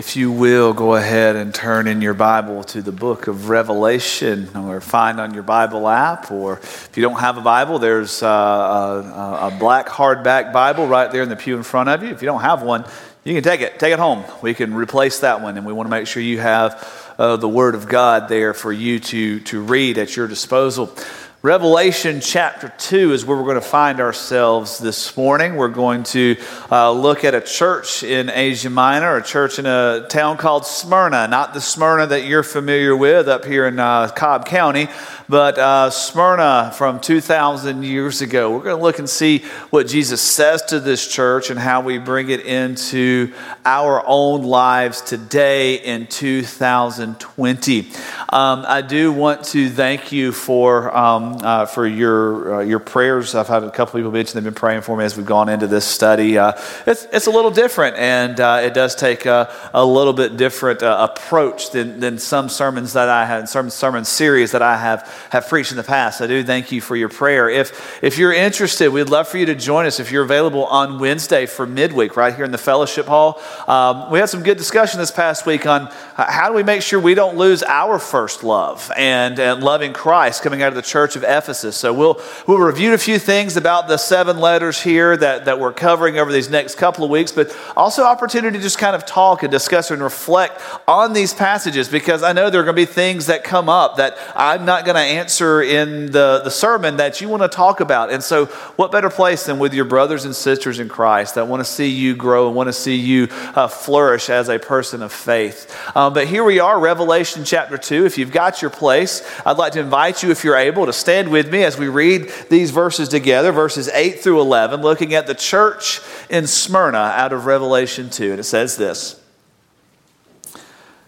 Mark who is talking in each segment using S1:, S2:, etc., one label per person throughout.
S1: If you will, go ahead and turn in your Bible to the book of Revelation or find on your Bible app. Or if you don't have a Bible, there's a, a, a, black hardback Bible right there in the pew in front of you. If you don't have one, you can take it. Take it home. We can replace that one. And we want to make sure you have uh, the Word of God there for you to, to read at your disposal. Revelation chapter 2 is where we're going to find ourselves this morning. We're going to uh, look at a church in Asia Minor, a church in a town called Smyrna, not the Smyrna that you're familiar with up here in uh, Cobb County, but uh, Smyrna from 2,000 years ago. We're going to look and see what Jesus says to this church and how we bring it into our own lives today in 2020. Um, I do want to thank you for, um, uh, for your, uh, your prayers. I've had a couple people mention they've been praying for me as we've gone into this study. Uh, it's, it's a little different, and uh, it does take a, a little bit different uh, approach than, than some sermons that I had, some sermon series that I have have preached in the past. I do thank you for your prayer. If, if you're interested, we'd love for you to join us if you're available on Wednesday for midweek right here in the fellowship hall. Um, we had some good discussion this past week on how do we make sure we don't lose our first love and, and loving Christ coming out of the church of Ephesus. So we'll, we'll review a few things about the seven letters here that, that we're covering over these next couple of weeks, but also opportunity to just kind of talk and discuss and reflect on these passages because I know there are going to be things that come up that I'm not going to answer in the, the sermon that you want to talk about. And so, what better place than with your brothers and sisters in Christ that want to see you grow and want to see you uh, flourish as a person of faith? Um, Um, but here we are, Revelation chapter 2. If you've got your place, I'd like to invite you, if you're able, to stand with me as we read these verses together, verses 8 through 11, looking at the church in Smyrna out of Revelation 2. And it says this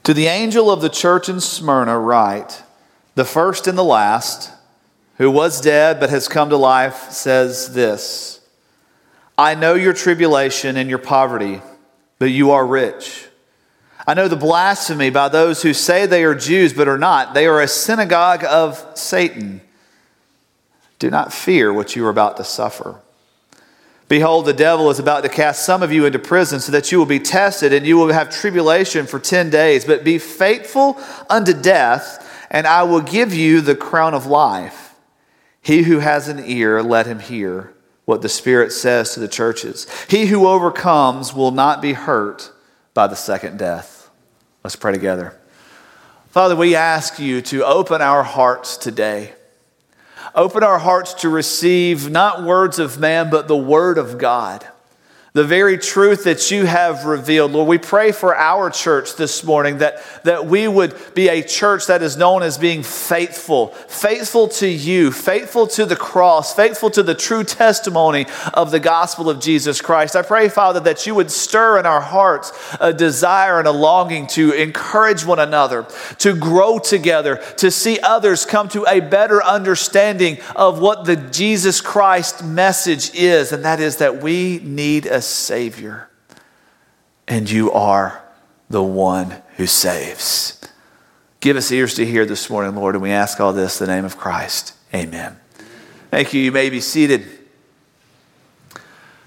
S1: To the angel of the church in Smyrna, write, the first and the last, who was dead but has come to life, says this I know your tribulation and your poverty, but you are rich. I know the blasphemy by those who say they are Jews but are not. They are a synagogue of Satan. Do not fear what you are about to suffer. Behold, the devil is about to cast some of you into prison so that you will be tested and you will have tribulation for 10 days. But be faithful unto death and I will give you the crown of life. He who has an ear, let him hear what the Spirit says to the churches. He who overcomes will not be hurt by the second death. Let's pray together. Father, we ask you to open our hearts today. Open our hearts to receive not words of man, but the word of God the very truth that you have revealed. Lord, we pray for our church this morning that, that we would be a church that is known as being faithful, faithful to you, faithful to the cross, faithful to the true testimony of the gospel of Jesus Christ. I pray, Father, that you would stir in our hearts a desire and a longing to encourage one another, to grow together, to see others come to a better understanding of what the Jesus Christ message is, and that is that we need a Savior, and you are the one who saves. Give us ears to hear this morning, Lord, and we ask all this in the name of Christ. Amen. Thank you. You may be seated.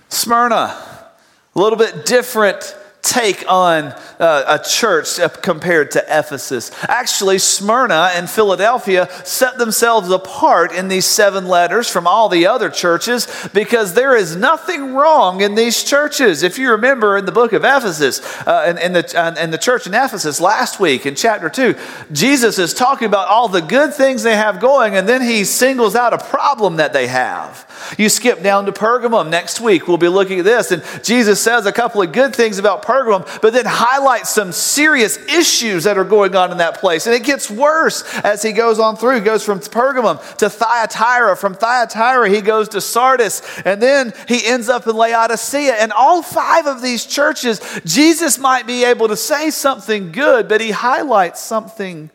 S1: Smyrna, a little bit different take on uh, a church compared to Ephesus. Actually, Smyrna and Philadelphia set themselves apart in these seven letters from all the other churches because there is nothing wrong in these churches. If you remember in the book of Ephesus, uh, in, in, the, uh, in the church in Ephesus last week in chapter 2, Jesus is talking about all the good things they have going, and then he singles out a problem that they have. You skip down to Pergamum next week, we'll be looking at this, and Jesus says a couple of good things about Pergamum Pergamum, but then highlights some serious issues that are going on in that place. And it gets worse as he goes on through. He goes from Pergamum to Thyatira. From Thyatira, he goes to Sardis. And then he ends up in Laodicea. And all five of these churches, Jesus might be able to say something good, but he highlights something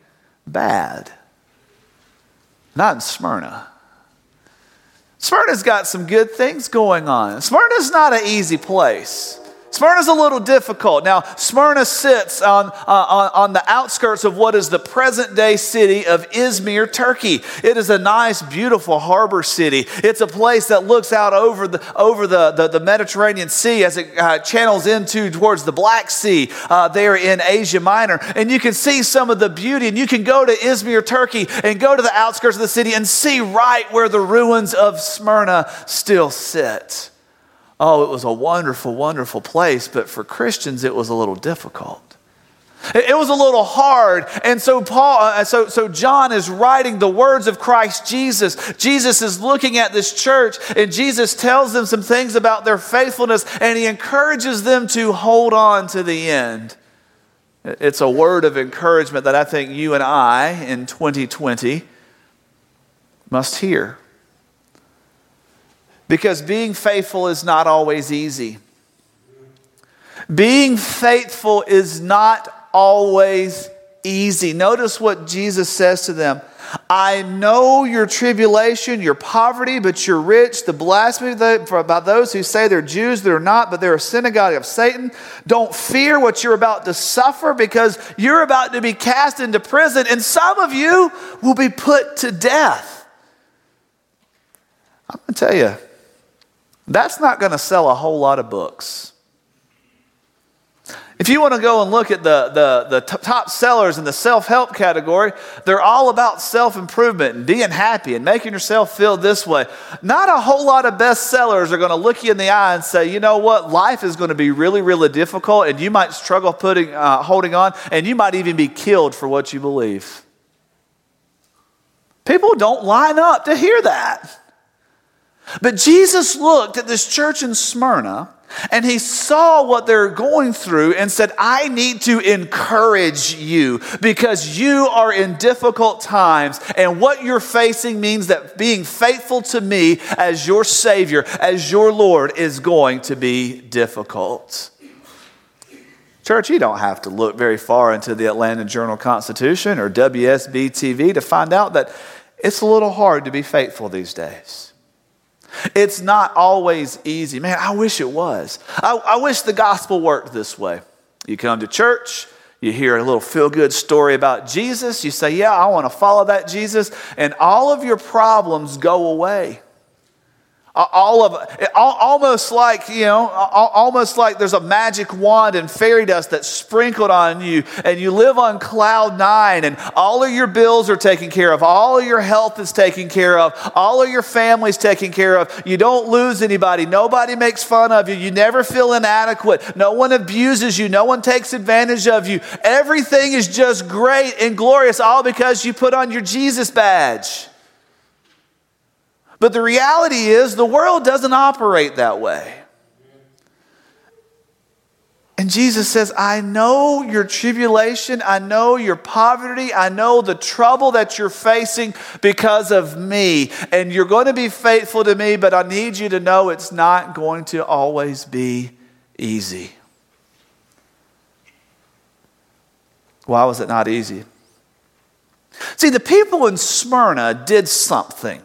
S1: bad. Not in Smyrna. Smyrna's got some good things going on. Smyrna's not an easy place. Smyrna's a little difficult. Now, Smyrna sits on, uh, on, on, the outskirts of what is the present day city of Izmir, Turkey. It is a nice, beautiful harbor city. It's a place that looks out over the, over the, the, the Mediterranean Sea as it uh, channels into towards the Black Sea uh, there in Asia Minor. And you can see some of the beauty. And you can go to Izmir, Turkey, and go to the outskirts of the city and see right where the ruins of Smyrna still sit. Oh, it was a wonderful, wonderful place, but for Christians, it was a little difficult. It was a little hard. And so Paul, uh, so, so John is writing the words of Christ Jesus. Jesus is looking at this church and Jesus tells them some things about their faithfulness and he encourages them to hold on to the end. It's a word of encouragement that I think you and I in 2020 must hear. Because being faithful is not always easy. Being faithful is not always easy. Notice what Jesus says to them I know your tribulation, your poverty, but you're rich, the blasphemy about those who say they're Jews, they're not, but they're a synagogue of Satan. Don't fear what you're about to suffer because you're about to be cast into prison, and some of you will be put to death. I'm going to tell you, that's not going to sell a whole lot of books. If you want to go and look at the, the, the top sellers in the self help category, they're all about self improvement and being happy and making yourself feel this way. Not a whole lot of bestsellers are going to look you in the eye and say, you know what, life is going to be really, really difficult and you might struggle putting, uh, holding on and you might even be killed for what you believe. People don't line up to hear that. But Jesus looked at this church in Smyrna and he saw what they're going through and said, I need to encourage you because you are in difficult times. And what you're facing means that being faithful to me as your Savior, as your Lord, is going to be difficult. Church, you don't have to look very far into the Atlanta Journal Constitution or WSB TV to find out that it's a little hard to be faithful these days. It's not always easy. Man, I wish it was. I, I wish the gospel worked this way. You come to church, you hear a little feel good story about Jesus, you say, Yeah, I want to follow that Jesus, and all of your problems go away. All of almost like, you know, almost like there's a magic wand and fairy dust that's sprinkled on you, and you live on cloud nine, and all of your bills are taken care of, all of your health is taken care of, all of your family's taken care of. You don't lose anybody, nobody makes fun of you, you never feel inadequate, no one abuses you, no one takes advantage of you. Everything is just great and glorious, all because you put on your Jesus badge. But the reality is, the world doesn't operate that way. And Jesus says, I know your tribulation. I know your poverty. I know the trouble that you're facing because of me. And you're going to be faithful to me, but I need you to know it's not going to always be easy. Why was it not easy? See, the people in Smyrna did something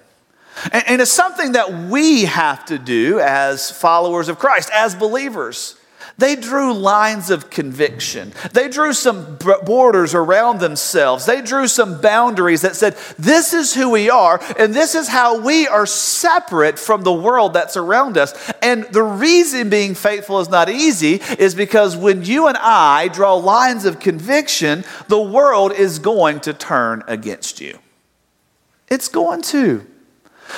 S1: and, it's something that we have to do as followers of Christ, as believers. They drew lines of conviction. They drew some borders around themselves. They drew some boundaries that said, This is who we are, and this is how we are separate from the world that's around us. And the reason being faithful is not easy is because when you and I draw lines of conviction, the world is going to turn against you. It's going to.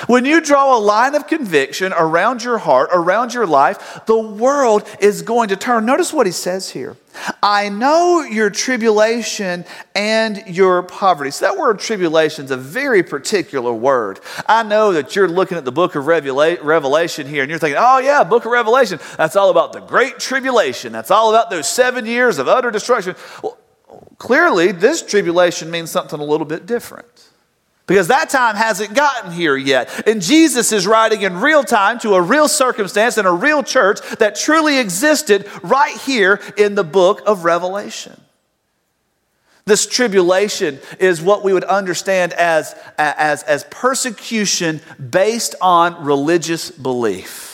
S1: When you draw a line of conviction around your heart, around your life, the world is going to turn. Notice what he says here. I know your tribulation and your poverty. So, that word tribulation is a very particular word. I know that you're looking at the book of Revelation here and you're thinking, oh, yeah, book of Revelation. That's all about the great tribulation. That's all about those seven years of utter destruction. Well, clearly, this tribulation means something a little bit different because that time hasn't gotten here yet. And Jesus is writing in real time to a real circumstance and a real church that truly existed right here in the book of Revelation. This tribulation is what we would understand as, as, as persecution based on religious belief.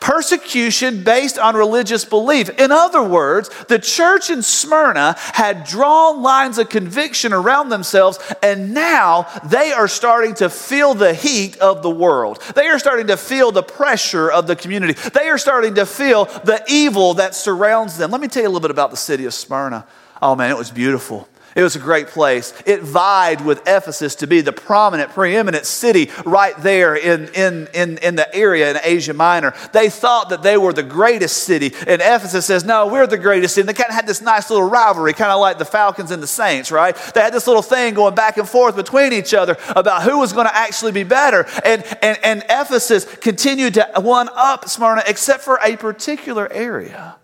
S1: Persecution based on religious belief. In other words, the church in Smyrna had drawn lines of conviction around themselves, and now they are starting to feel the heat of the world. They are starting to feel the pressure of the community. They are starting to feel the evil that surrounds them. Let me tell you a little bit about the city of Smyrna. Oh man, it was beautiful. It was a great place. It vied with Ephesus to be the prominent, preeminent city right there in, in, in, in the area in Asia Minor. They thought that they were the greatest city. And Ephesus says, no, we're the greatest city. And they kind of had this nice little rivalry, kind of like the Falcons and the Saints, right? They had this little thing going back and forth between each other about who was going to actually be better. And, and, and Ephesus continued to one up Smyrna, except for a particular area.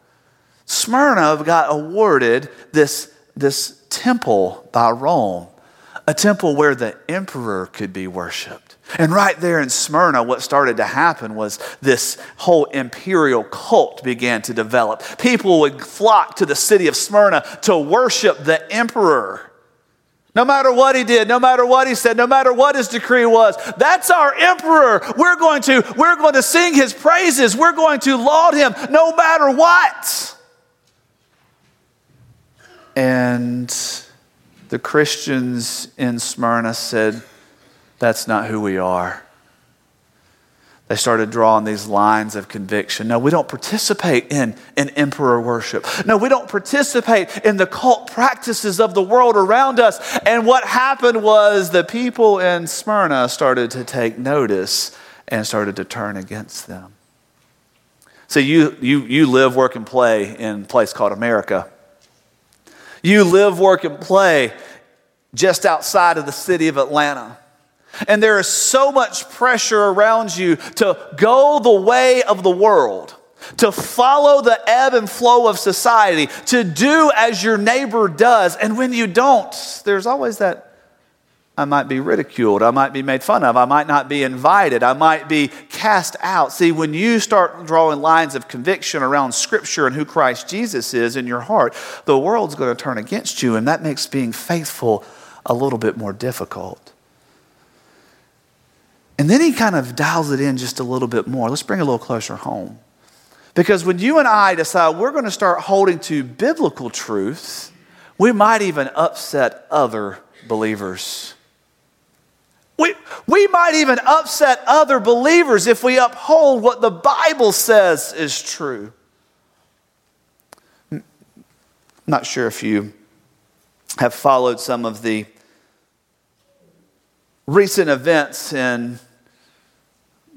S1: Smyrna got awarded this, this temple by Rome, a temple where the emperor could be worshiped. And right there in Smyrna, what started to happen was this whole imperial cult began to develop. People would flock to the city of Smyrna to worship the emperor. No matter what he did, no matter what he said, no matter what his decree was, that's our emperor. We're going to, we're going to sing his praises. We're going to laud him no matter what. And the Christians in Smyrna said, That's not who we are. They started drawing these lines of conviction. No, we don't participate in, in emperor worship. No, we don't participate in the cult practices of the world around us. And what happened was the people in Smyrna started to take notice and started to turn against them. So you, you, you live, work, and play in a place called America. You live, work, and play just outside of the city of Atlanta. And there is so much pressure around you to go the way of the world, to follow the ebb and flow of society, to do as your neighbor does. And when you don't, there's always that I might be ridiculed. I might be made fun of. I might not be invited. I might be cast out. See, when you start drawing lines of conviction around Scripture and who Christ Jesus is in your heart, the world's going to turn against you, and that makes being faithful a little bit more difficult. And then he kind of dials it in just a little bit more. Let's bring it a little closer home. Because when you and I decide we're going to start holding to biblical truth, we might even upset other believers. We, we might even upset other believers if we uphold what the Bible says is true. I'm not sure if you have followed some of the recent events in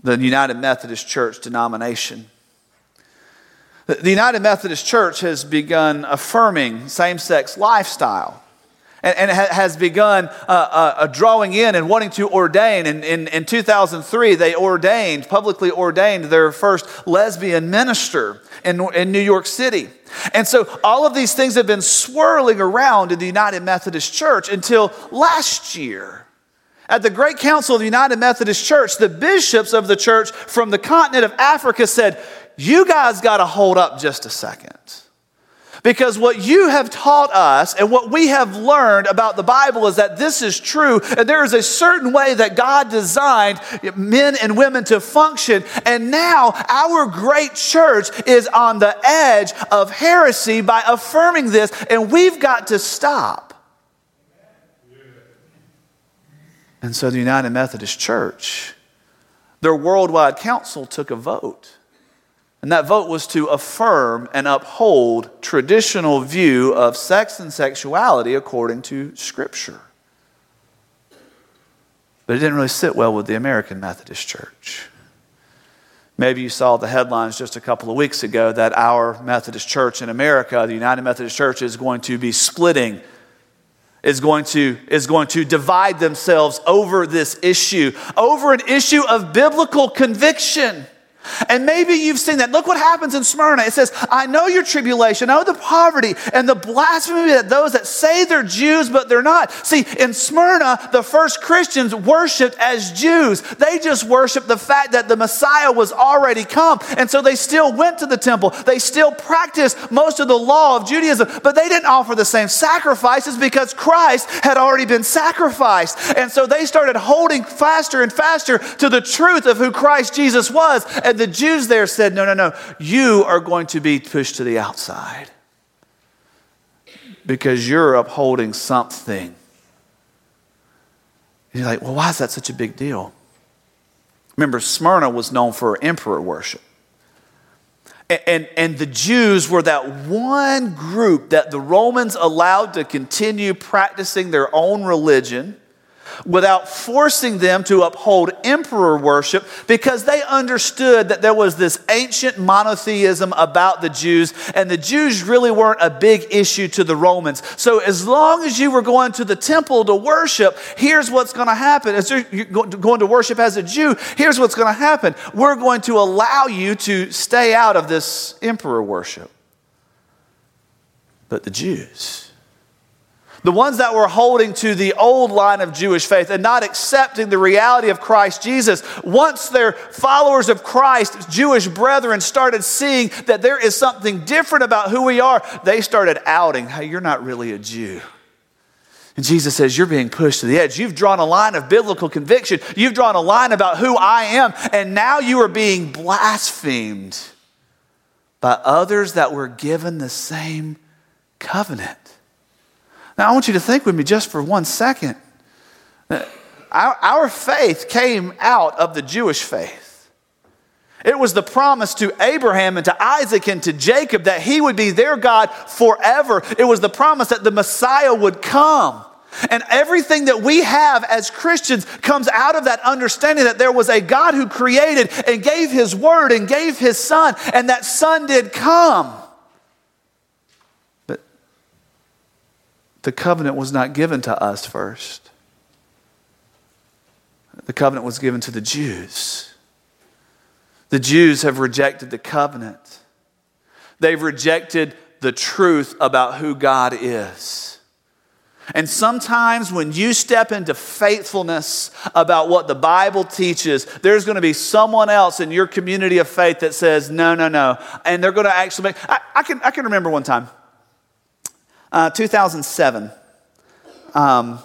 S1: the United Methodist Church denomination. The United Methodist Church has begun affirming same sex lifestyle and, and has begun uh, uh, drawing in and wanting to ordain. And in, in 2003, they ordained, publicly ordained their first lesbian minister in, in New York City. And so all of these things have been swirling around in the United Methodist Church until last year. At the Great Council of the United Methodist Church, the bishops of the church from the continent of Africa said, You guys got to hold up just a second. Because what you have taught us and what we have learned about the Bible is that this is true, and there is a certain way that God designed men and women to function. And now our great church is on the edge of heresy by affirming this, and we've got to stop. And so the United Methodist Church, their worldwide council took a vote. And that vote was to affirm and uphold traditional view of sex and sexuality according to Scripture. But it didn't really sit well with the American Methodist Church. Maybe you saw the headlines just a couple of weeks ago that our Methodist Church in America, the United Methodist Church, is going to be splitting, is going to, is going to divide themselves over this issue, over an issue of biblical conviction. And maybe you've seen that. Look what happens in Smyrna. It says, I know your tribulation, I know the poverty and the blasphemy that those that say they're Jews, but they're not. See, in Smyrna, the first Christians worshiped as Jews. They just worshiped the fact that the Messiah was already come. And so they still went to the temple. They still practiced most of the law of Judaism, but they didn't offer the same sacrifices because Christ had already been sacrificed. And so they started holding faster and faster to the truth of who Christ Jesus was. The Jews there said, No, no, no, you are going to be pushed to the outside because you're upholding something. And you're like, Well, why is that such a big deal? Remember, Smyrna was known for emperor worship. And, and, and, the Jews were that one group that the Romans allowed to continue practicing their own religion without forcing them to uphold emperor worship because they understood that there was this ancient monotheism about the Jews, and the Jews really weren't a big issue to the Romans. So, as long as you were going to the temple to worship, here's what's going to happen. As you're going to worship as a Jew, here's what's going to happen. We're going to allow you to stay out of this emperor worship. But the Jews, the ones that were holding to the old line of Jewish faith and not accepting the reality of Christ Jesus, once their followers of Christ, Jewish brethren, started seeing that there is something different about who we are, they started outing, hey, you're not really a Jew. And Jesus says, You're being pushed to the edge. You've drawn a line of biblical conviction. You've drawn a line about who I am, and now you are being blasphemed by others that were given the same covenant. Now, I want you to think with me just for one second. Our, our faith came out of the Jewish faith. It was the promise to Abraham and to Isaac and to Jacob that he would be their God forever. It was the promise that the Messiah would come. And everything that we have as Christians comes out of that understanding that there was a God who created and gave his word and gave his son, and that son did come. The covenant was not given to us first. The covenant was given to the Jews. The Jews have rejected the covenant. They've rejected the truth about who God is. And sometimes when you step into faithfulness about what the Bible teaches, there's going to be someone else in your community of faith that says, no, no, no. And they're going to actually make. I, I can, I can remember one time. Uh, 2007, um,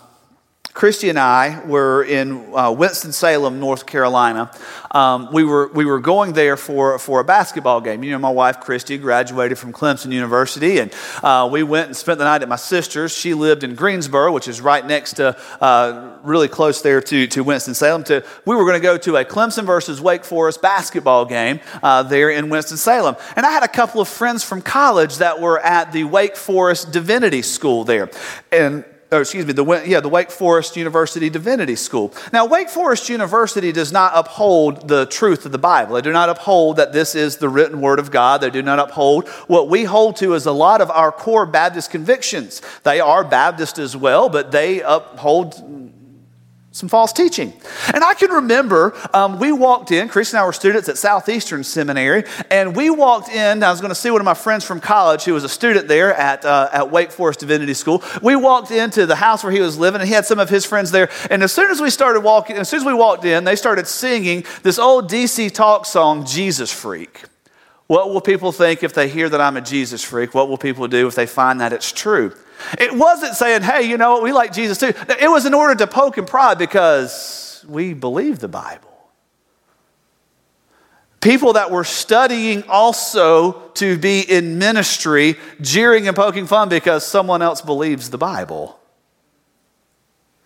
S1: Christy and I were in uh, Winston-Salem, North Carolina. Um, we, were, we were going there for, for a basketball game. You know, my wife, Christy, graduated from Clemson University, and uh, we went and spent the night at my sister's. She lived in Greensboro, which is right next to, uh, really close there to, to Winston-Salem. To, we were going to go to a Clemson versus Wake Forest basketball game uh, there in Winston-Salem. And I had a couple of friends from college that were at the Wake Forest Divinity School there. And or excuse me, the, yeah, the Wake Forest University Divinity School. Now, Wake Forest University does not uphold the truth of the Bible. They do not uphold that this is the written word of God. They do not uphold what we hold to as a lot of our core Baptist convictions. They are Baptist as well, but they uphold some false teaching. And I can remember um, we walked in, Chris and I were students at Southeastern Seminary, and we walked in. I was going to see one of my friends from college who was a student there at, uh, at Wake Forest Divinity School. We walked into the house where he was living, and he had some of his friends there. And as soon as we started walking, as soon as we walked in, they started singing this old DC talk song, Jesus Freak. What will people think if they hear that I'm a Jesus freak? What will people do if they find that it's true? It wasn't saying, hey, you know what, we like Jesus too. It was in order to poke and prod because we believe the Bible. People that were studying also to be in ministry, jeering and poking fun because someone else believes the Bible.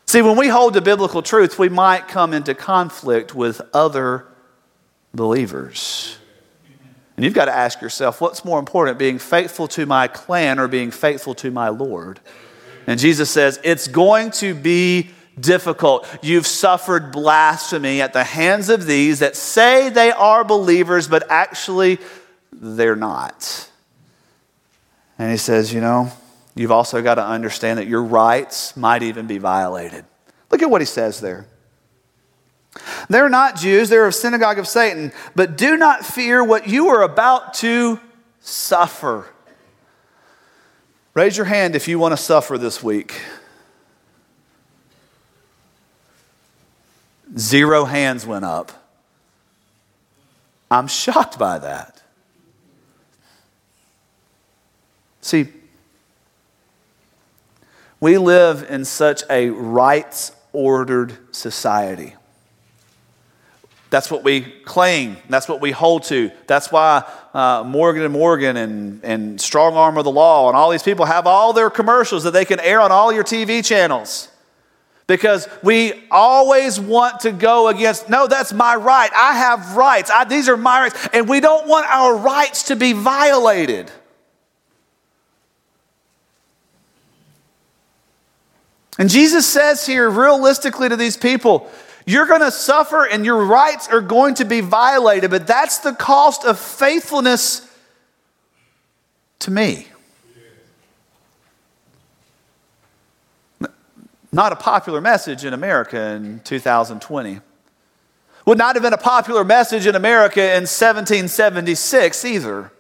S1: See, when we hold to biblical truth, we might come into conflict with other believers. And you've got to ask yourself, what's more important, being faithful to my clan or being faithful to my Lord? And Jesus says, it's going to be difficult. You've suffered blasphemy at the hands of these that say they are believers, but actually they're not. And he says, you know, you've also got to understand that your rights might even be violated. Look at what he says there. They're not Jews, they're a synagogue of Satan, but do not fear what you are about to suffer. Raise your hand if you want to suffer this week. Zero hands went up. I'm shocked by that. See, we live in such a rights ordered society That's what we claim. That's what we hold to. That's why uh, Morgan and Morgan and, and Strong Arm of the Law and all these people have all their commercials that they can air on all your TV channels. Because we always want to go against, no, that's my right. I have rights. I, these are my rights. And we don't want our rights to be violated. And Jesus says here, realistically, to these people, you're going to suffer and your rights are going to be violated, but that's the cost of faithfulness to me. Not a popular message in America in 2020. Would not have been a popular message in America in 1776 either.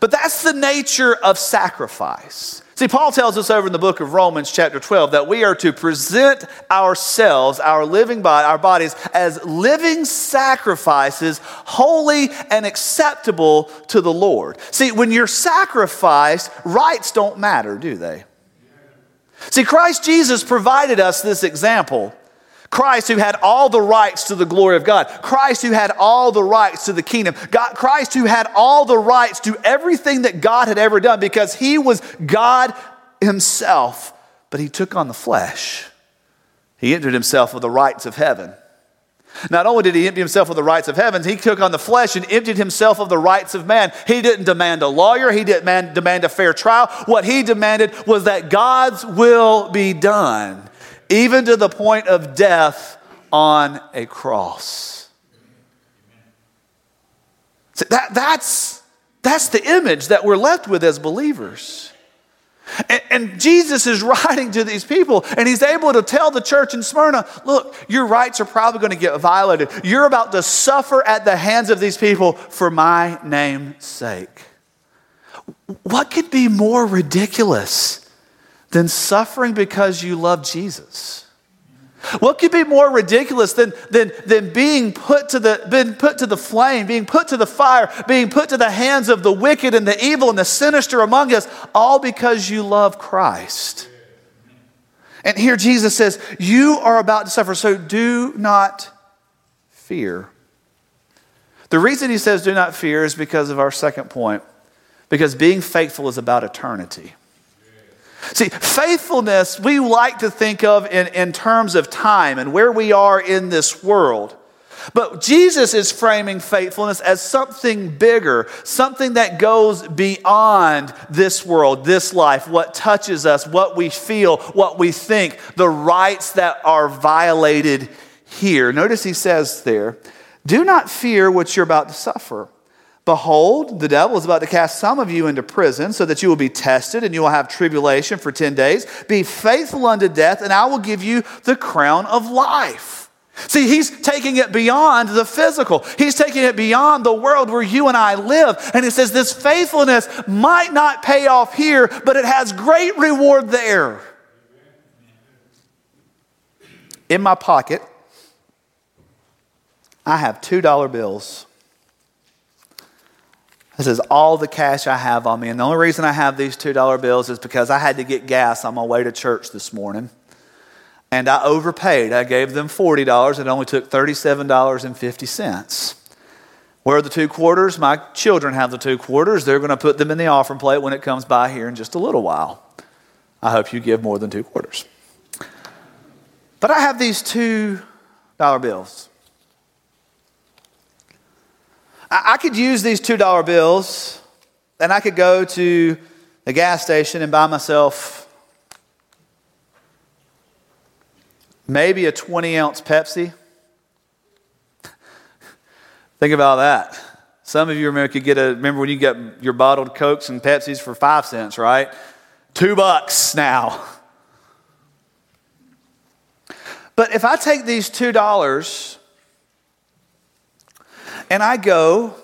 S1: But that's the nature of sacrifice. See, Paul tells us over in the book of Romans, chapter 12, that we are to present ourselves, our living body, our bodies, as living sacrifices, holy and acceptable to the Lord. See, when you're sacrificed, rights don't matter, do they? See, Christ Jesus provided us this example Christ who had all the rights to the glory of God. Christ who had all the rights to the kingdom. God, Christ who had all the rights to everything that God had ever done because he was God himself, but he took on the flesh. He entered himself with the rights of heaven. Not only did he empty himself of the rights of heaven, he took on the flesh and emptied himself of the rights of man. He didn't demand a lawyer, he didn't demand a fair trial. What he demanded was that God's will be done even to the point of death on a cross. So that, that's, that's the image that we're left with as believers. And, and, Jesus is writing to these people, and he's able to tell the church in Smyrna look, your rights are probably going to get violated. You're about to suffer at the hands of these people for my name's sake. What could be more ridiculous than suffering because you love Jesus. What could be more ridiculous than, than, than being, put to the, being put to the flame, being put to the fire, being put to the hands of the wicked and the evil and the sinister among us, all because you love Christ? And here Jesus says, You are about to suffer, so do not fear. The reason he says do not fear is because of our second point, because being faithful is about eternity. See, faithfulness we like to think of in, in terms of time and where we are in this world. But Jesus is framing faithfulness as something bigger, something that goes beyond this world, this life, what touches us, what we feel, what we think, the rights that are violated here. Notice he says there, do not fear what you're about to suffer. Behold, the devil is about to cast some of you into prison so that you will be tested and you will have tribulation for 10 days. Be faithful unto death, and I will give you the crown of life. See, he's taking it beyond the physical. He's taking it beyond the world where you and I live. And he says this faithfulness might not pay off here, but it has great reward there. In my pocket, I have $2 bills. This is all the cash I have on me. And the only reason I have these $2 bills is because I had to get gas on my way to church this morning. And I overpaid. I gave them $40. It only took $37.50. Where are the two quarters? My children have the two quarters. They're going to put them in the offering plate when it comes by here in just a little while. I hope you give more than two quarters. But I have these $2 bills. I, could use these $2 bills and I could go to the gas station and buy myself maybe a 20 ounce Pepsi. Think about that. Some of you remember could get a remember when you get your bottled Cokes and Pepsis for five cents, right? Two bucks now. But if I take these two dollars and I go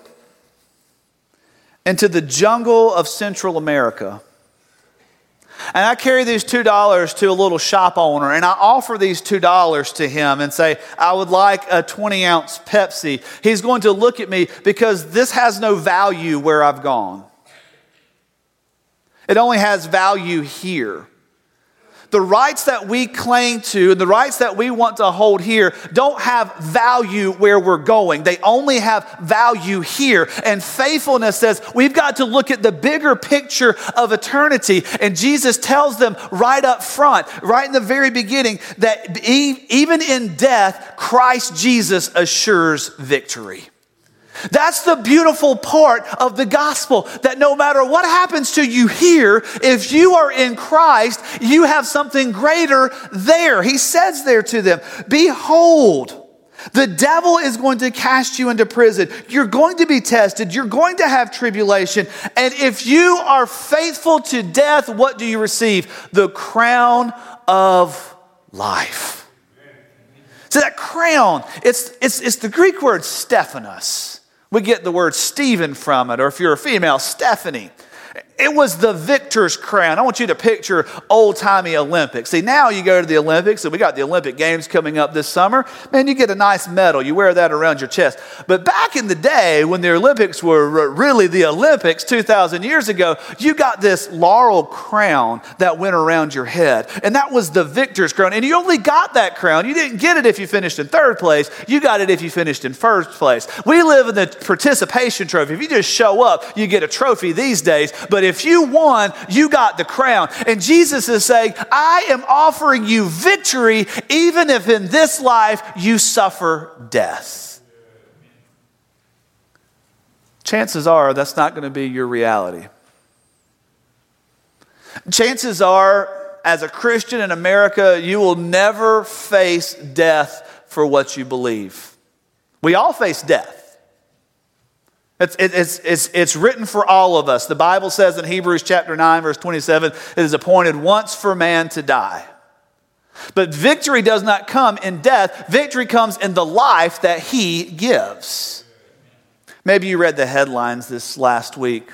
S1: into the jungle of Central America. And I carry these $2 to a little shop owner and I offer these $2 to him and say, I would like a 20 ounce Pepsi. He's going to look at me because this has no value where I've gone. It only has value here. The rights that we cling to and the rights that we want to hold here don't have value where we're going. They only have value here. And faithfulness says we've got to look at the bigger picture of eternity. And Jesus tells them right up front, right in the very beginning, that even in death, Christ Jesus assures victory. That's the beautiful part of the gospel that no matter what happens to you here, if you are in Christ, you have something greater there. He says there to them, Behold, the devil is going to cast you into prison. You're going to be tested. You're going to have tribulation. And if you are faithful to death, what do you receive? The crown of life. So that crown, it's, it's, it's the Greek word Stephanos. We get the word Stephen from it, or if you're a female, Stephanie. It was the victor's crown. I want you to picture old timey Olympics. See, now you go to the Olympics, and we got the Olympic Games coming up this summer. Man, you get a nice medal. You wear that around your chest. But back in the day, when the Olympics were really the Olympics 2,000 years ago, you got this laurel crown that went around your head. And that was the victor's crown. And you only got that crown. You didn't get it if you finished in third place, you got it if you finished in first place. We live in the participation trophy. If you just show up, you get a trophy these days. But if you won, you got the crown. And Jesus is saying, I am offering you victory, even if in this life you suffer death. Chances are that's not going to be your reality. Chances are, as a Christian in America, you will never face death for what you believe. We all face death. It's, it's, it's, it's written for all of us. The Bible says in Hebrews chapter 9, verse 27, it is appointed once for man to die. But victory does not come in death, victory comes in the life that he gives. Maybe you read the headlines this last week.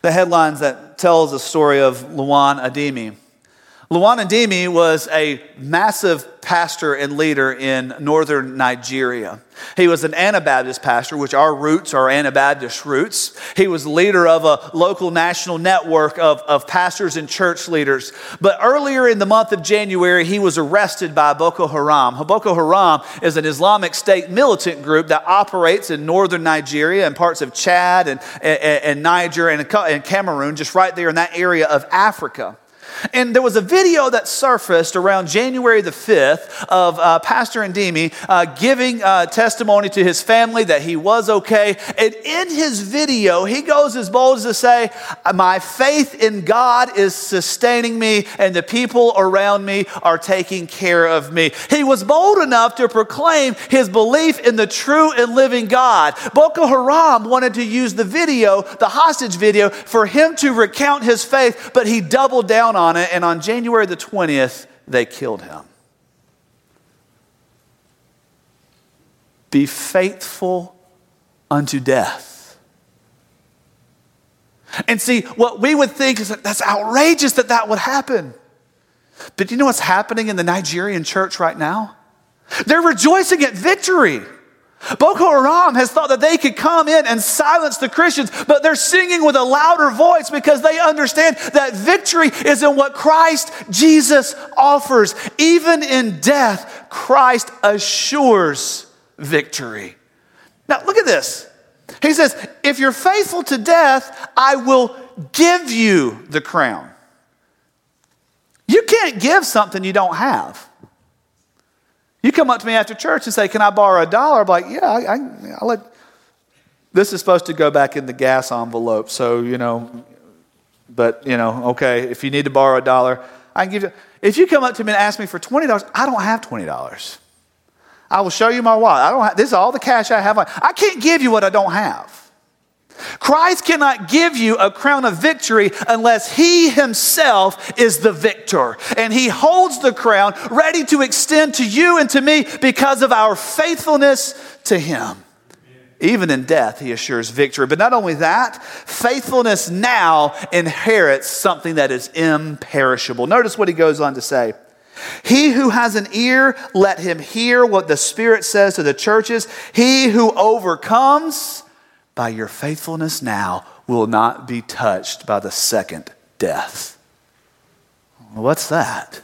S1: The headlines that tells the story of Lawan Andimi. Lawan Andimi was a massive pastor and leader in northern Nigeria. He was an Anabaptist pastor, which our roots are Anabaptist roots. He was leader of a local national network of, of pastors and church leaders. But earlier in the month of January, he was arrested by Boko Haram. Boko Haram is an Islamic State militant group that operates in northern Nigeria and parts of Chad and, and, and Niger and, and Cameroon, just right there in that area of Africa. And there was a video that surfaced around January the 5th of uh, Pastor Andimi uh, giving uh, testimony to his family that he was okay. And in his video, he goes as bold as to say, My faith in God is sustaining me, and the people around me are taking care of me. He was bold enough to proclaim his belief in the true and living God. Boko Haram wanted to use the video, the hostage video, for him to recount his faith, but he doubled down on on it, and on January the 20th, they killed him. Be faithful unto death. And see, what we would think is that that's outrageous that that would happen. But you know what's happening in the Nigerian church right now? They're rejoicing at victory. Boko Haram has thought that they could come in and silence the Christians, but they're singing with a louder voice because they understand that victory is in what Christ Jesus offers. Even in death, Christ assures victory. Now, look at this. He says, If you're faithful to death, I will give you the crown. You can't give something you don't have. You come up to me after church and say, Can I borrow a dollar? I'm like, Yeah, I, I, I'll let. This is supposed to go back in the gas envelope. So, you know, but, you know, okay, if you need to borrow a dollar, I can give you. If you come up to me and ask me for $20, I don't have $20. I will show you my wallet. I don't have, this is all the cash I have. I can't give you what I don't have. Christ cannot give you a crown of victory unless he himself is the victor. And he holds the crown ready to extend to you and to me because of our faithfulness to him. Even in death, he assures victory. But not only that, faithfulness now inherits something that is imperishable. Notice what he goes on to say. He who has an ear, let him hear what the Spirit says to the churches. He who overcomes, by your faithfulness now will not be touched by the second death. What's that?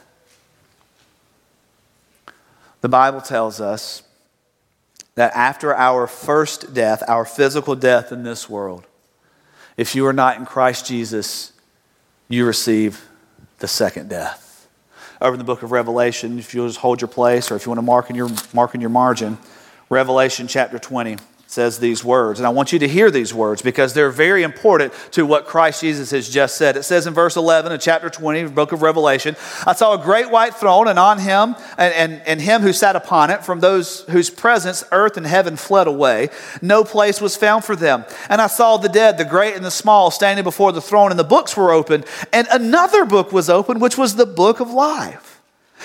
S1: The Bible tells us that after our first death, our physical death in this world, if you are not in Christ Jesus, you receive the second death. Over in the book of Revelation, if you'll just hold your place or if you want to mark in your, mark in your margin, Revelation chapter 20 says these words. And I want you to hear these words because they're very important to what Christ Jesus has just said. It says in verse 11 of chapter 20 of book of Revelation I saw a great white throne, and on him, and, and, and him who sat upon it, from those whose presence earth and heaven fled away. No place was found for them. And I saw the dead, the great and the small, standing before the throne, and the books were opened. And another book was opened, which was the book of life.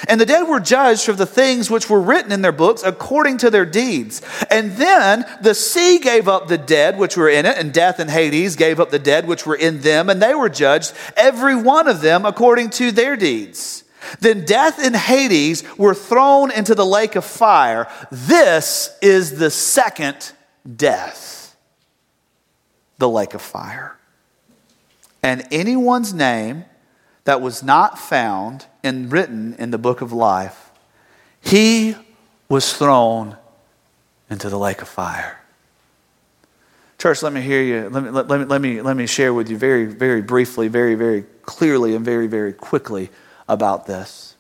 S1: And the dead were judged for the things which were written in their books according to their deeds. And then the sea gave up the dead which were in it, and death and Hades gave up the dead which were in them, and they were judged, every one of them according to their deeds. Then death and Hades were thrown into the lake of fire. This is the second death, the lake of fire. And anyone's name that was not found and written in the book of life, he was thrown into the lake of fire. Church, let me hear you. Let me, let, let, me, let, me, let me share with you very, very briefly, very, very clearly, and very, very quickly about this.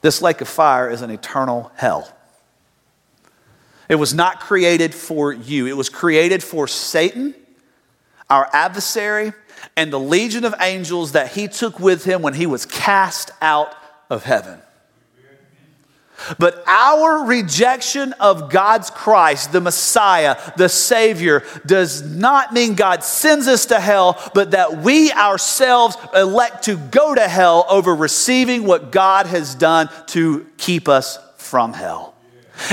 S1: This lake of fire is an eternal hell. It was not created for you, it was created for Satan, our adversary, and the legion of angels that he took with him when he was cast out of heaven. But our rejection of God's Christ, the Messiah, the Savior, does not mean God sends us to hell, but that we ourselves elect to go to hell over receiving what God has done to keep us from hell.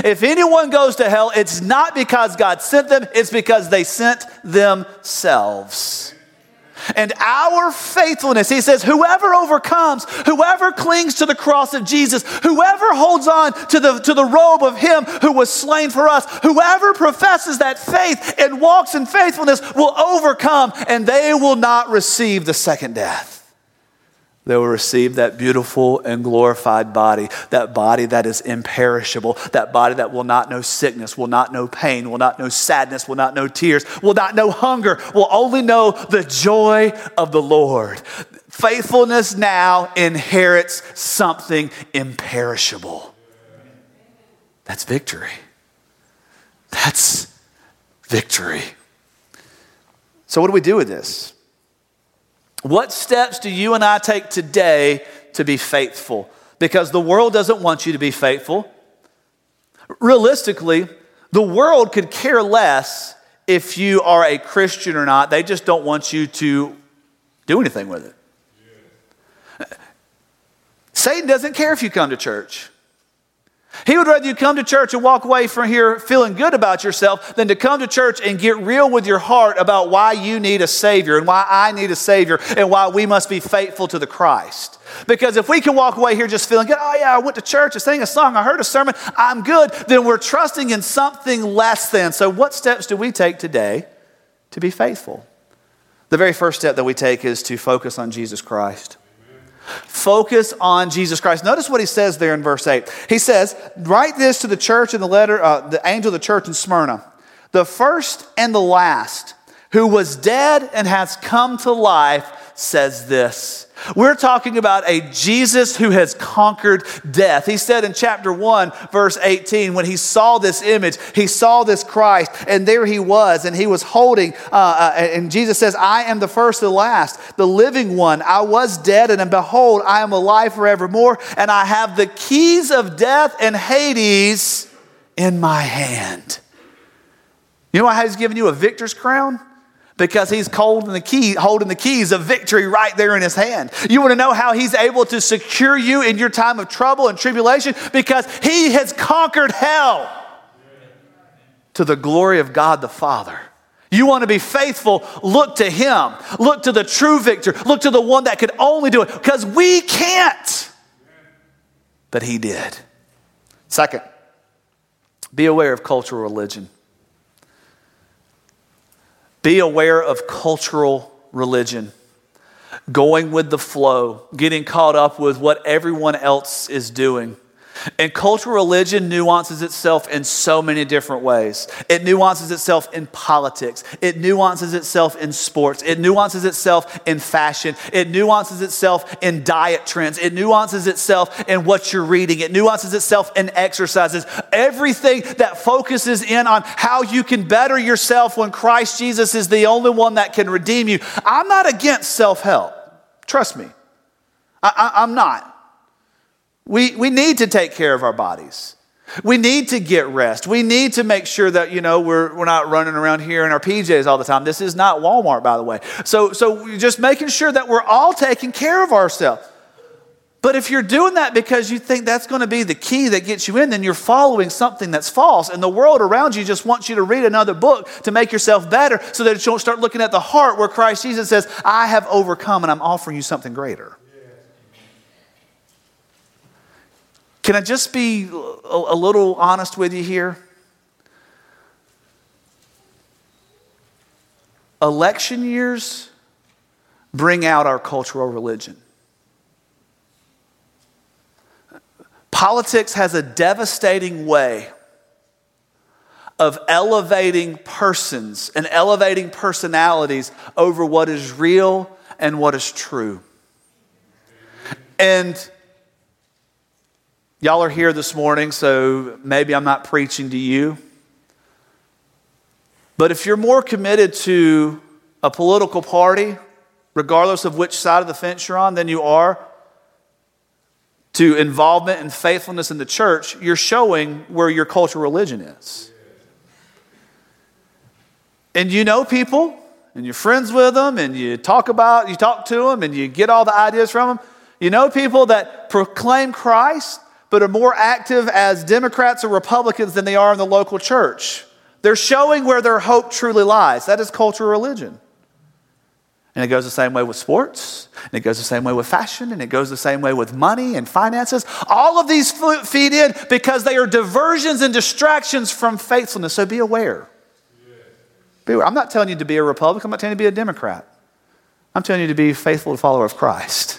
S1: If anyone goes to hell, it's not because God sent them, it's because they sent themselves and our faithfulness. He says, whoever overcomes, whoever clings to the cross of Jesus, whoever holds on to the, to the robe of him who was slain for us, whoever professes that faith and walks in faithfulness will overcome and they will not receive the second death. They will receive that beautiful and glorified body, that body that is imperishable, that body that will not know sickness, will not know pain, will not know sadness, will not know tears, will not know hunger, will only know the joy of the Lord. Faithfulness now inherits something imperishable. That's victory. That's victory. So, what do we do with this? What steps do you and I take today to be faithful? Because the world doesn't want you to be faithful. Realistically, the world could care less if you are a Christian or not. They just don't want you to do anything with it. Satan doesn't care if you come to church. He would rather you come to church and walk away from here feeling good about yourself than to come to church and get real with your heart about why you need a Savior and why I need a Savior and why we must be faithful to the Christ. Because if we can walk away here just feeling good, oh yeah, I went to church, I sang a song, I heard a sermon, I'm good, then we're trusting in something less than. So, what steps do we take today to be faithful? The very first step that we take is to focus on Jesus Christ. Focus on Jesus Christ. Notice what he says there in verse 8. He says, Write this to the church in the letter, uh, the angel of the church in Smyrna. The first and the last, who was dead and has come to life, says this we're talking about a Jesus who has conquered death. He said in chapter 1, verse 18, when he saw this image, he saw this Christ, and there he was, and he was holding, uh, uh, and Jesus says, I am the first and the last, the living one. I was dead, and behold, I am alive forevermore, and I have the keys of death and Hades in my hand. You know why he's given you a victor's crown? Because he's holding the key, holding the keys of victory right there in his hand. You want to know how he's able to secure you in your time of trouble and tribulation? Because he has conquered hell to the glory of God the Father. You want to be faithful, look to him. Look to the true victor. Look to the one that could only do it because we can't. But he did. Second, be aware of cultural religion. Be aware of cultural religion. going with the flow, getting caught up with what everyone else is doing. And cultural religion nuances itself in so many different ways. It nuances itself in politics. It nuances itself in sports. It nuances itself in fashion. It nuances itself in diet trends. It nuances itself in what you're reading. It nuances itself in exercises. Everything that focuses in on how you can better yourself when Christ Jesus is the only one that can redeem you. I'm not against self help. Trust me. I, am not. We, we need to take care of our bodies. We need to get rest. We need to make sure that, you know, we're, we're not running around here in our PJs all the time. This is not Walmart, by the way. So, so just making sure that we're all taking care of ourselves. But if you're doing that because you think that's going to be the key that gets you in, then you're following something that's false. And the world around you just wants you to read another book to make yourself better so that you don't start looking at the heart where Christ Jesus says, I have overcome and I'm offering you something greater. Can I just be a, little honest with you here? Election years bring out our cultural religion. Politics has a devastating way of elevating persons and elevating personalities over what is real and what is true. And Y'all are here this morning, so maybe I'm not preaching to you. But if you're more committed to a political party, regardless of which side of the fence you're on, than you are to involvement and faithfulness in the church, you're showing where your cultural religion is. And you know people, and you're friends with them, and you talk about, you talk to them, and you get all the ideas from them. You know people that proclaim Christ, but are more active as Democrats or Republicans than they are in the local church. They're showing where their hope truly lies. That is cultural religion. And it goes the same way with sports, and it goes the same way with fashion, and it goes the same way with money and finances. All of these feed in because they are diversions and distractions from faithfulness. So be aware. Be aware. I'm not telling you to be a Republican, I'm not telling you to be a Democrat. I'm telling you to be faithful follower of Christ.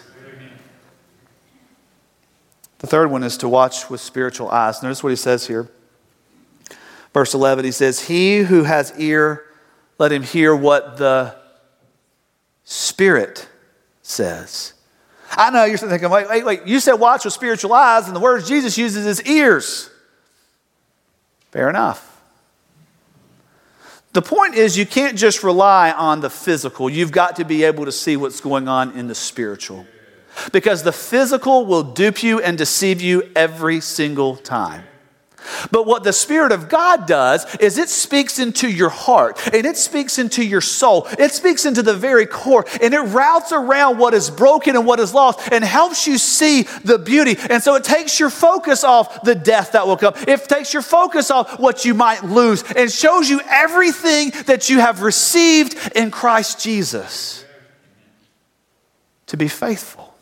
S1: The third one is to watch with spiritual eyes. Notice what he says here. Verse 11, he says, He who has ear, let him hear what the Spirit says. I know you're thinking, wait, wait, wait. You said watch with spiritual eyes, and the words Jesus uses is ears. Fair enough. The point is, you can't just rely on the physical. You've got to be able to see what's going on in the spiritual because the physical will dupe you and deceive you every single time. But what the Spirit of God does is it speaks into your heart and it speaks into your soul. It speaks into the very core and it routes around what is broken and what is lost and helps you see the beauty. And so it takes your focus off the death that will come. It takes your focus off what you might lose and shows you everything that you have received in Christ Jesus to be faithful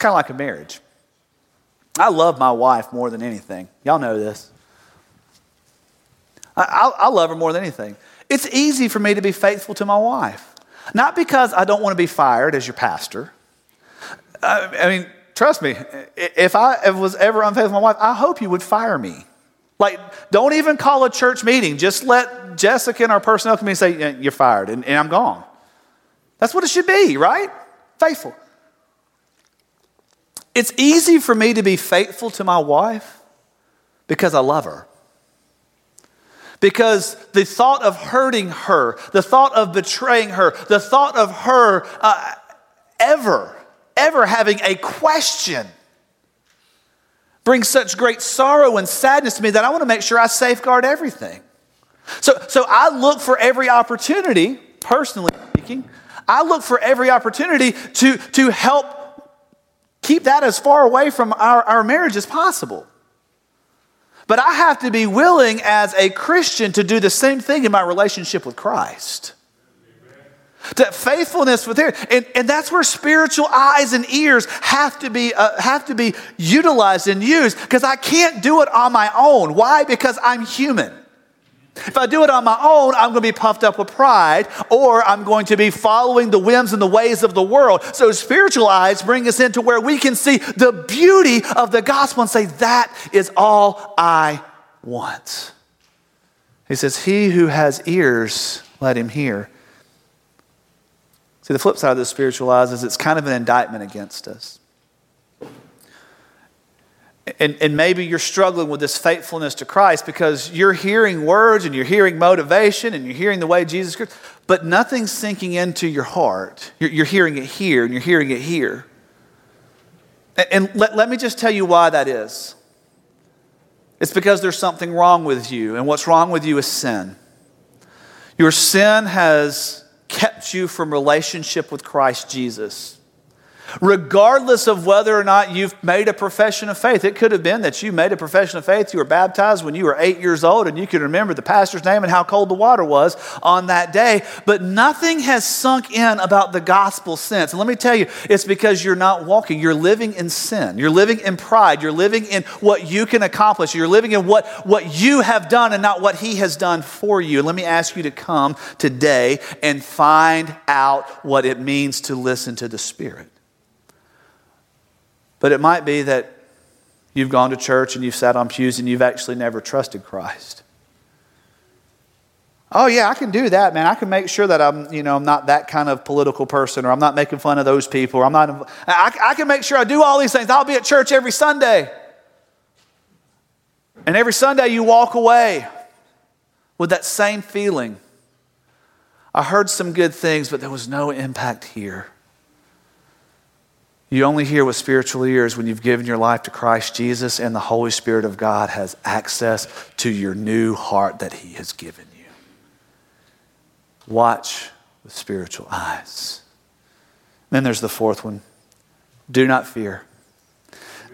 S1: kind of like a marriage. I love my wife more than anything. Y'all know this. I, I, I, love her more than anything. It's easy for me to be faithful to my wife. Not because I don't want to be fired as your pastor. I, I mean, trust me, if I was ever unfaithful to my wife, I hope you would fire me. Like, don't even call a church meeting. Just let Jessica and our personnel and say, You're fired, and, and I'm gone. That's what it should be, right? Faithful. It's easy for me to be faithful to my wife because I love her. Because the thought of hurting her, the thought of betraying her, the thought of her uh, ever, ever having a question brings such great sorrow and sadness to me that I want to make sure I safeguard everything. So, so I look for every opportunity, personally speaking, I look for every opportunity to, to help keep that as far away from our, our marriage as possible. But I have to be willing as a Christian to do the same thing in my relationship with Christ. That faithfulness with him. And, and that's where spiritual eyes and ears have to be, uh, have to be utilized and used because I can't do it on my own. Why? Because I'm human. If I do it on my own, I'm going to be puffed up with pride, or I'm going to be following the whims and the ways of the world. So, spiritual eyes bring us into where we can see the beauty of the gospel and say, That is all I want. He says, He who has ears, let him hear. See, the flip side of the spiritual eyes is it's kind of an indictment against us. And, and maybe you're struggling with this faithfulness to Christ because you're hearing words and you're hearing motivation and you're hearing the way Jesus Christ, but nothing's sinking into your heart. You're, you're hearing it here and you're hearing it here. And, and let, let me just tell you why that is. It's because there's something wrong with you, and what's wrong with you is sin. Your sin has kept you from relationship with Christ Jesus regardless of whether or not you've made a profession of faith. It could have been that you made a profession of faith, you were baptized when you were eight years old, and you can remember the pastor's name and how cold the water was on that day. But nothing has sunk in about the gospel since. And let me tell you, it's because you're not walking. You're living in sin. You're living in pride. You're living in what you can accomplish. You're living in what, what you have done and not what he has done for you. And let me ask you to come today and find out what it means to listen to the Spirit. But it might be that you've gone to church and you've sat on pews and you've actually never trusted Christ. Oh yeah, I can do that, man. I can make sure that I'm, you know, I'm not that kind of political person, or I'm not making fun of those people, or I'm not. I, I can make sure I do all these things. I'll be at church every Sunday, and every Sunday you walk away with that same feeling. I heard some good things, but there was no impact here. You only hear with spiritual ears when you've given your life to Christ Jesus and the Holy Spirit of God has access to your new heart that He has given you. Watch with spiritual eyes. Then there's the fourth one do not fear.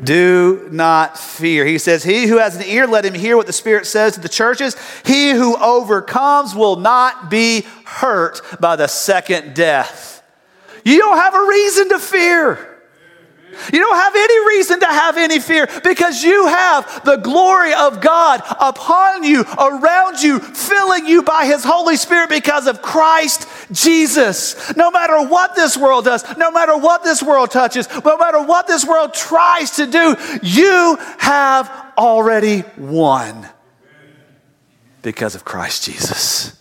S1: Do not fear. He says, He who has an ear, let him hear what the Spirit says to the churches. He who overcomes will not be hurt by the second death. You don't have a reason to fear. You don't have any reason to have any fear because you have the glory of God upon you, around you, filling you by His Holy Spirit because of Christ Jesus. No matter what this world does, no matter what this world touches, no matter what this world tries to do, you have already won because of Christ Jesus.